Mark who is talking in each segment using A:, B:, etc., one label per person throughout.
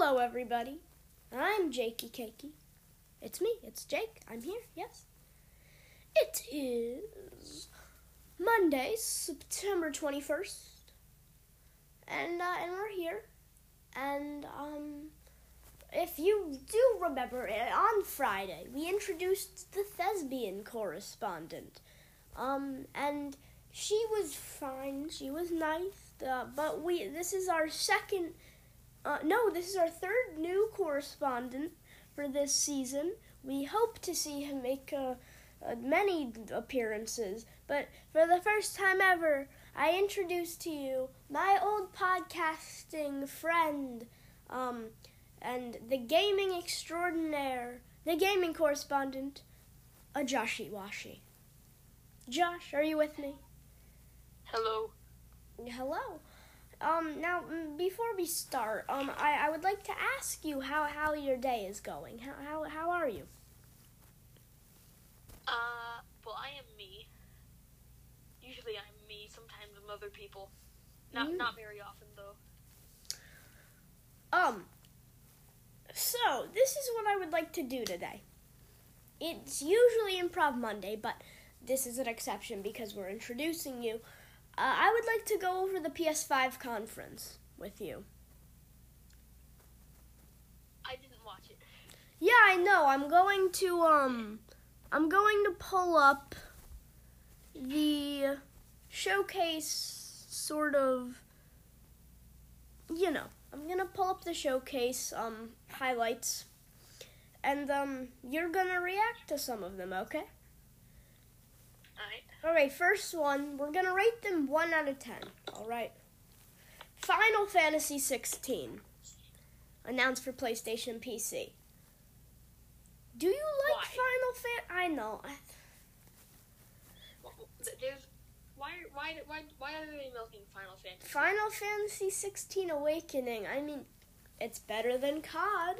A: Hello, everybody. I'm Jakey Cakey. It's me. It's Jake. I'm here. Yes. It is Monday, September twenty first, and uh, and we're here. And um, if you do remember, uh, on Friday we introduced the thespian correspondent. Um, and she was fine. She was nice. Uh, but we this is our second uh, no, this is our third new correspondent for this season. We hope to see him make uh, uh, many appearances, but for the first time ever, I introduce to you my old podcasting friend, um, and the gaming extraordinaire, the gaming correspondent, a Joshy Washy. Josh, are you with me?
B: Hello.
A: Hello. Um, now, mm, before we start, um, I, I would like to ask you how, how your day is going. How, how, how are you?
B: Uh, well, I am me. Usually I'm me. Sometimes I'm other people. Not not very often though.
A: Um, so, this is what I would like to do today. It's usually Improv Monday, but this is an exception because we're introducing you. Uh, I would like to go over the PS5 conference with you.
B: I didn't watch it.
A: Yeah, I know. I'm going to um I'm going to pull up the showcase sort of you know, I'm going to pull up the showcase um highlights and um you're going to react to some of them, okay?
B: Alright.
A: Alright, first one, we're gonna rate them 1 out of 10. Alright. Final Fantasy 16. Announced for PlayStation PC. Do you like
B: Why?
A: Final Fan? I know. I-
B: Well, th- There's why why why why are they milking Final Fantasy?
A: Final Fantasy 16 Awakening. I mean, it's better than COD.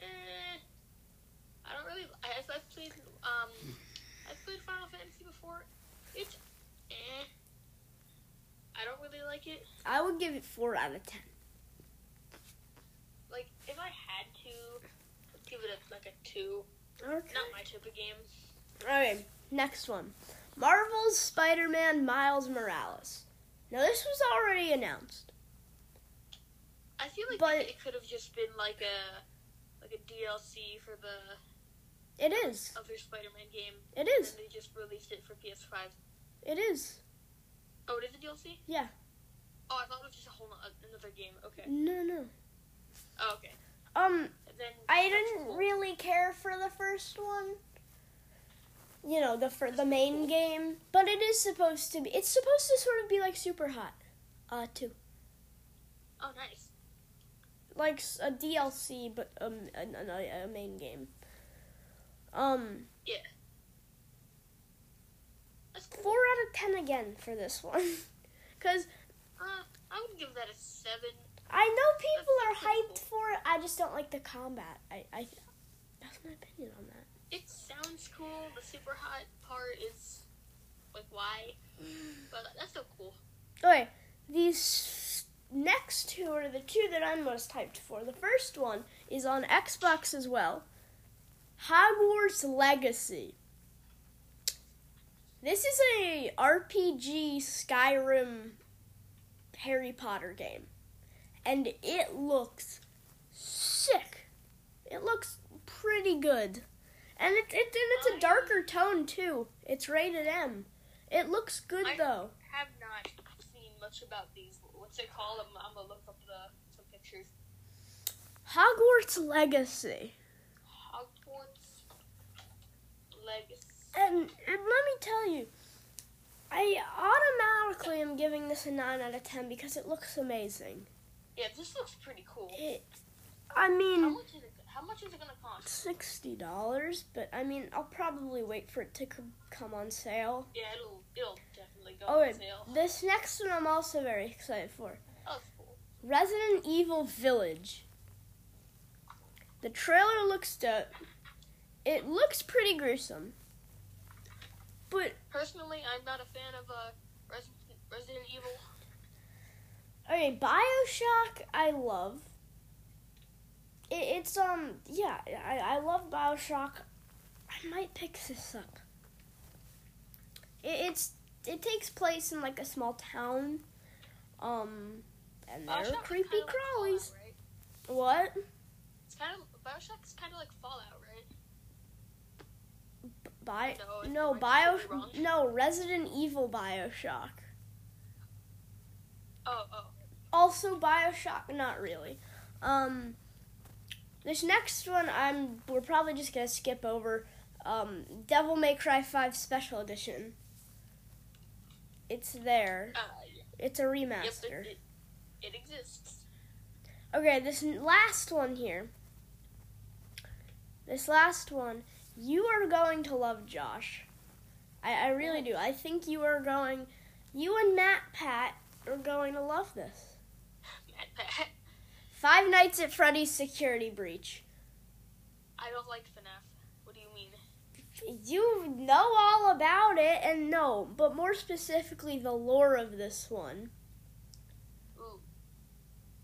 B: Eh, I don't really. I, I've I've played um, I've played Final Fantasy before. It's eh. I don't really like it.
A: I would give it 4 out of 10.
B: Like if I had to, give it a, like a two.
A: Okay.
B: Not my type of game.
A: Alright, next one. Marvel's Spider Man Miles Morales. Now, this was already announced.
B: I feel like
A: But-
B: it could have just been like a like a DLC for the
A: It is.
B: other Spider-Man game.
A: It is.
B: And they just released it for PS5.
A: It is.
B: Oh, it is a DLC?
A: Yeah.
B: Oh, I thought it was just a whole no- another game. Okay.
A: No, no.
B: Oh, okay.
A: Um,
B: then
A: I didn't
B: cool.
A: really care for the first one. You know, the for the main game, but it is supposed to be. It's supposed to sort of be like Super Hot, uh, too,
B: Oh, nice.
A: like a DLC, but um, a, a, a main game. Um,
B: That's cool.
A: four out of ten again for this one, because
B: Uh, I would give that a seven.
A: I know people are
B: That's pretty
A: hyped for it. I just don't like the combat. I, I, that's my opinion on that.
B: It sounds cool. The super hot part is like why, but that's so cool.
A: Okay, these next two are the two that I'm most hyped for. The first one is on Xbox as well. Hogwarts Legacy. This is a RPG Skyrim Harry Potter game. And it looks sick. It looks pretty good. And it, it, and it's a darker tone too. It's rated M. It looks good
B: I-
A: though.
B: Have not seen much about these. What's it called? I'm, I'm gonna look up the some pictures.
A: Hogwarts Legacy.
B: Hogwarts
A: And, and let me tell you, I automatically am giving this a 9 out of 10 because it looks amazing.
B: Yeah, this looks pretty cool.
A: It, I
B: How
A: mean,
B: much is it? How much is it gonna cost?
A: $60, but I mean, I'll probably wait for it to c- come on sale.
B: Yeah, it'll it'll definitely go
A: Oh,
B: on sale.
A: this next one I'm also very excited for
B: Oh, cool.
A: Resident Evil Village. The trailer looks dope. It looks pretty gruesome. But
B: Personally, I'm not a fan of uh, Resident, Resident Evil.
A: Okay, Bioshock, I love. It, it's um, yeah, I, I love Bioshock. I might pick this up. It, it's it takes place in like a small town, um, and there are creepy
B: kinda like
A: crawlies.
B: Fallout, right?
A: What?
B: It's kind of Bioshock's kind of like Fallout, right?
A: Bi-
B: No,
A: no, Bio, no, Resident Evil Bioshock.
B: Oh, oh.
A: Also Bioshock, not really. Um, this next one, I'm we're probably just gonna skip over. Um, Devil May Cry Five Special Edition. It's there.
B: Uh, yeah.
A: It's a
B: Yep,
A: remaster.
B: it, it, it exists.
A: Okay, this last one here. This last one, you are going to love Josh. I, I really do. I think you are going. You and Matt Pat are going to love this.
B: Mad Pat.
A: Five Nights at Freddy's Security Breach.
B: I don't like FNAF. What do you mean?
A: You know all about it, and no, but more specifically, the lore of this one.
B: Ooh.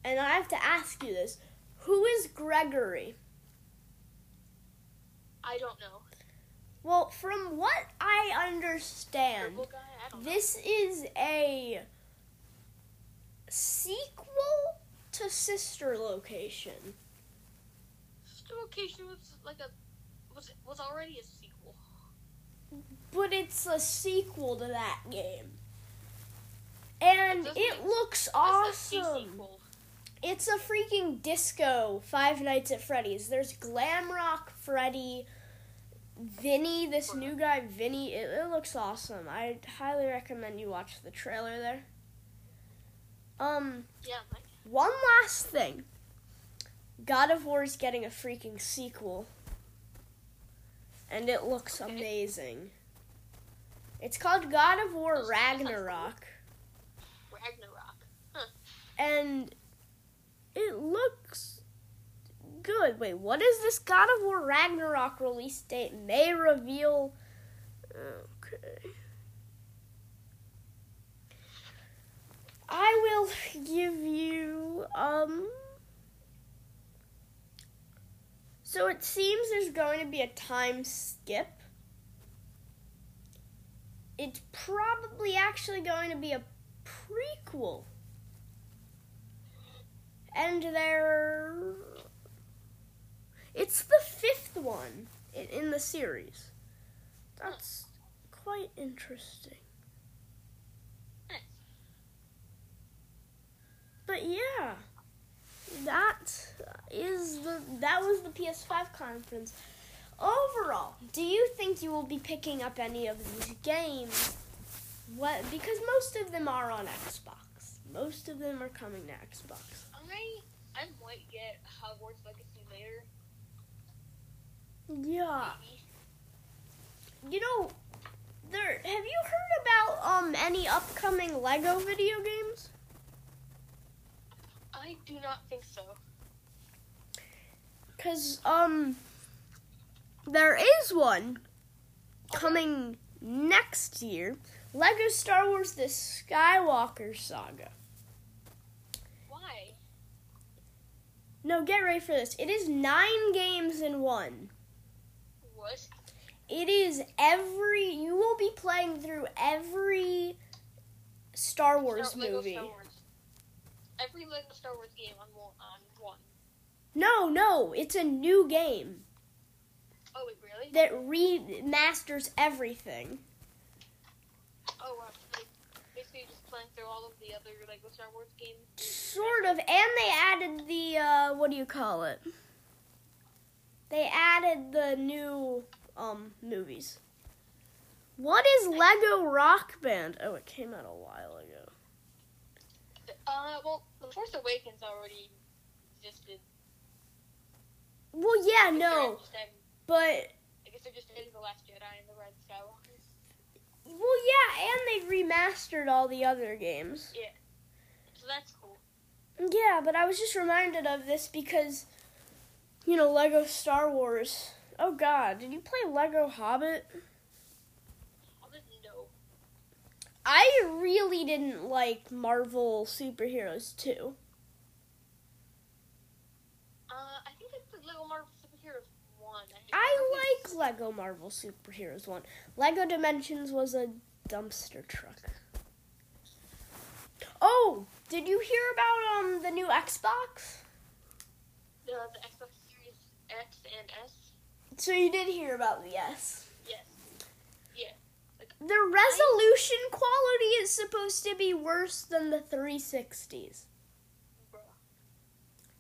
A: And I have to ask you this who is Gregory?
B: I don't know.
A: Well, from what I understand,
B: guy? I don't know.
A: this is a sequel to Sister Location.
B: Sister Location was like a was was already a sequel.
A: But it's a sequel to that game. And it- looks awesome. It's a freaking disco Five Nights at Freddy's. There's Glam Rock Freddy, Vinny, this new guy, Vinny. It, it looks awesome. I highly recommend you watch the trailer there. Um,
B: Yeah,
A: one last thing God of War is getting a freaking sequel. And it looks
B: Okay.
A: amazing. It's called God of War
B: That sounds- that sounds cool.
A: Ragnarok.
B: Ragnarok.
A: and it looks good. Wait, what is this God of War Ragnarok release date? May reveal. Okay. I will give you um. So it seems there's going to be a time skip. It's probably actually going to be a prequel and they're it's the fifth one in, in the series. That's quite interesting. But yeah that is the that was the ps5 conference. Overall do you think you will be picking up any of these games? What because most of them are on xbox. Most of them are coming to xbox
B: I I might get Hogwarts Legacy later.
A: yeah
B: Maybe.
A: You know, there. Have you heard about um any upcoming Lego video games?
B: I do not think so.
A: Cause um, there is one coming next year. Lego Star Wars: The Skywalker Saga.
B: Why?
A: No, get ready for this. It is nine games in one.
B: What?
A: It is every. You will be playing through every Star Wars
B: Lego
A: movie.
B: Star Wars. Every Lego Star Wars game on one. On one.
A: No, no, it's a new game.
B: Oh wait, really?
A: that remasters everything.
B: Oh wow. Like, basically just playing through all of the other Lego Star Wars games.
A: Sort of, and they added the uh, what do you call it? They added the new um movies. What is Lego Rock Band? Oh, it came out a while ago.
B: Uh, well, The Force Awakens already existed.
A: Well, yeah,
B: I guess they're
A: no, but
B: I guess they're just adding the Last Jedi and the Rise of Skywalkers.
A: Well, yeah, and they remastered all the other games. Yeah.
B: So that's cool.
A: Yeah, but I was just reminded of this because, you know, Lego Star Wars. Oh God, did you play Lego Hobbit?
B: I.
A: I really didn't like Marvel superheroes too.
B: Uh, I think it's the Lego Marvel one.
A: I like Lego Marvel Superheroes 1. Lego Dimensions was a dumpster truck. Oh, did you hear about um the new Xbox?
B: the, the Xbox Series X and S.
A: So you did hear about the S.
B: Yes. Yeah.
A: The resolution quality is supposed to be worse than the 360s.
B: Bruh,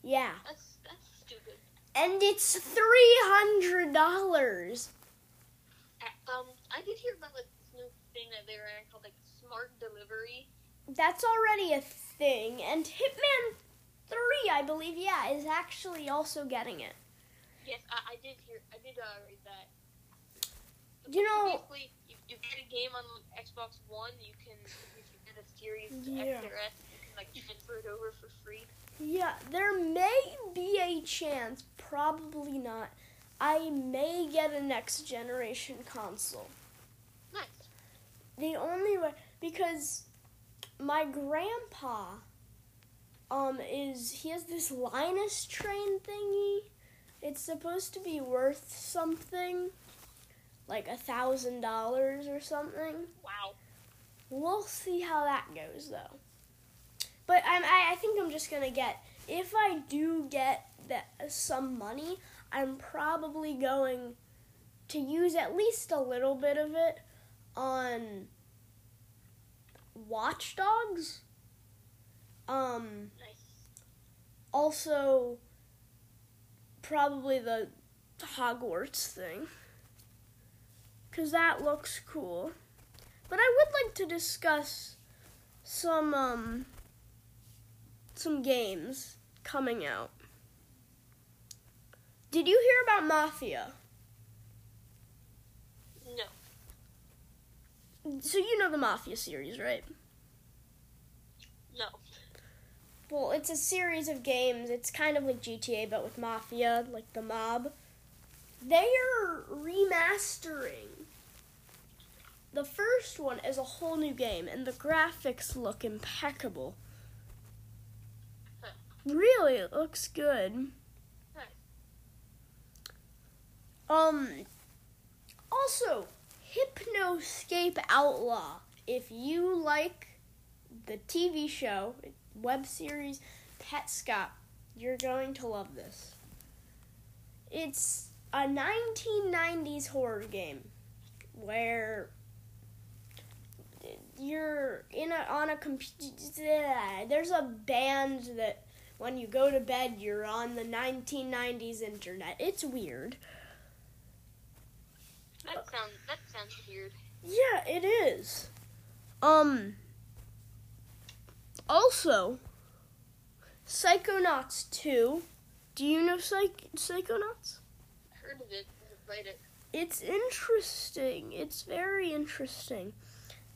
A: Yeah.
B: that's that's stupid.
A: And it's $300.
B: Uh, Um, I did hear about like this new thing that they were in called like smart delivery.
A: That's already a thing. And Hitman 3, I believe, yeah, is actually also getting it.
B: Yes, I, I did hear. I did uh, read that.
A: You know-
B: basically, you, you get a game on Xbox One. You can, if you get a Series
A: Yeah.
B: X or S, like transfer it over for free.
A: Yeah, there may be a chance, probably not. I may get a next generation console.
B: Nice.
A: The only way because my grandpa um is he has this Lionel train thingy. It's supposed to be worth something like a thousand dollars or something.
B: Wow.
A: We'll see how that goes though. But I'm, I, I think I'm just gonna get if I do get that some money, I'm probably going to use at least a little bit of it on Watch Dogs. Um,
B: Nice.
A: also probably the Hogwarts thing. Cause that looks cool. But I would like to discuss some um some games coming out. Did you hear about Mafia?
B: No.
A: So you know the Mafia series, right?
B: No.
A: Well, it's a series of games. It's kind of like GTA, but with Mafia, like the mob. They are remastering. The first one is a whole new game, and the graphics look impeccable. Really, it looks good. Um. Also, Hypnospace Outlaw. If you like the TV show, web series Petscop, you're going to love this. It's a 1990s horror game where you're in a on a computer. There's a band that when you go to bed, you're on the 1990s internet. It's weird.
B: That sounds that sounds weird.
A: Yeah, it is. Um. Also, Psychonauts 2. Do you know Psych- Psychonauts?
B: I heard of it. I played it.
A: It's interesting. It's very interesting.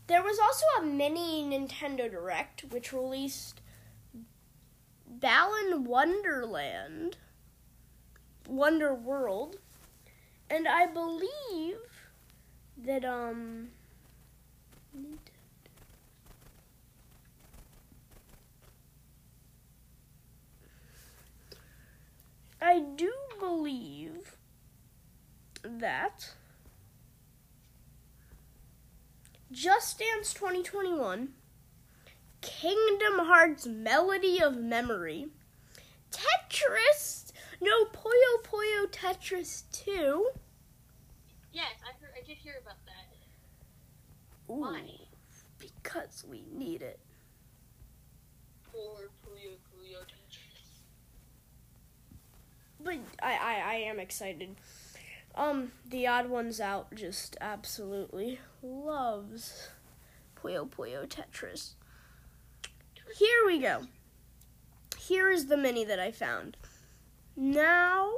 A: There was also a mini Nintendo Direct which released Balan Wonderland, Wonder World, and I believe that um I do believe that Just Dance 2021, Kingdom Hearts Melody of Memory, Tetris, no Puyo Puyo Tetris 2.
B: Yes, I heard. I did hear about that.
A: Ooh,
B: Why?
A: Because we need it.
B: For Puyo Puyo Tetris.
A: But I, I, I am excited. Um, the odd ones out just absolutely loves Puyo Puyo Tetris. Here we go. Here is the mini that I found. Now,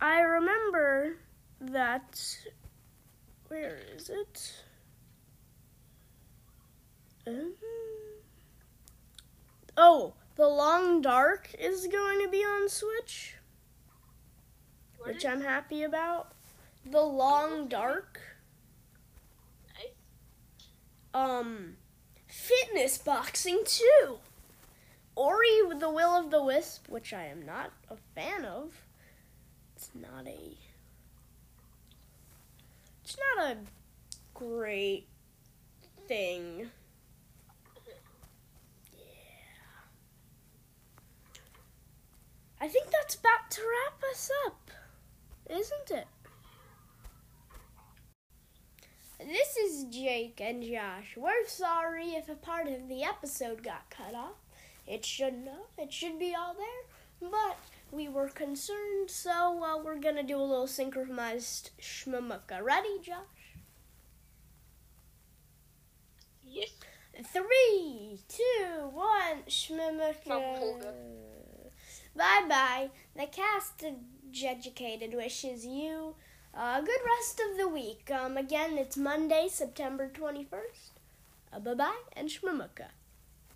A: I remember that. Where is it? Um, oh, The Long Dark is going to be on Switch
B: What
A: which I'm happy about. The Long Dark.
B: Nice.
A: um fitness boxing too. Ori with the Will of the Wisp, which I am not a fan of. It's not a it's not a great thing. Yeah. I think that's about to wrap us up, isn't it? This is Jake and Josh. We're sorry if a part of the episode got cut off. It shouldn't have. It should be all there. But we were concerned, so uh, we're gonna do a little synchronized shmamuka. Ready, Josh?
B: Yes.
A: Three, two, one,
B: shmamuka.
A: Bye bye. The cast of Educated wishes you a good rest of the week. Um, again, it's Monday, September 21st. Uh, bye bye and shmamuka.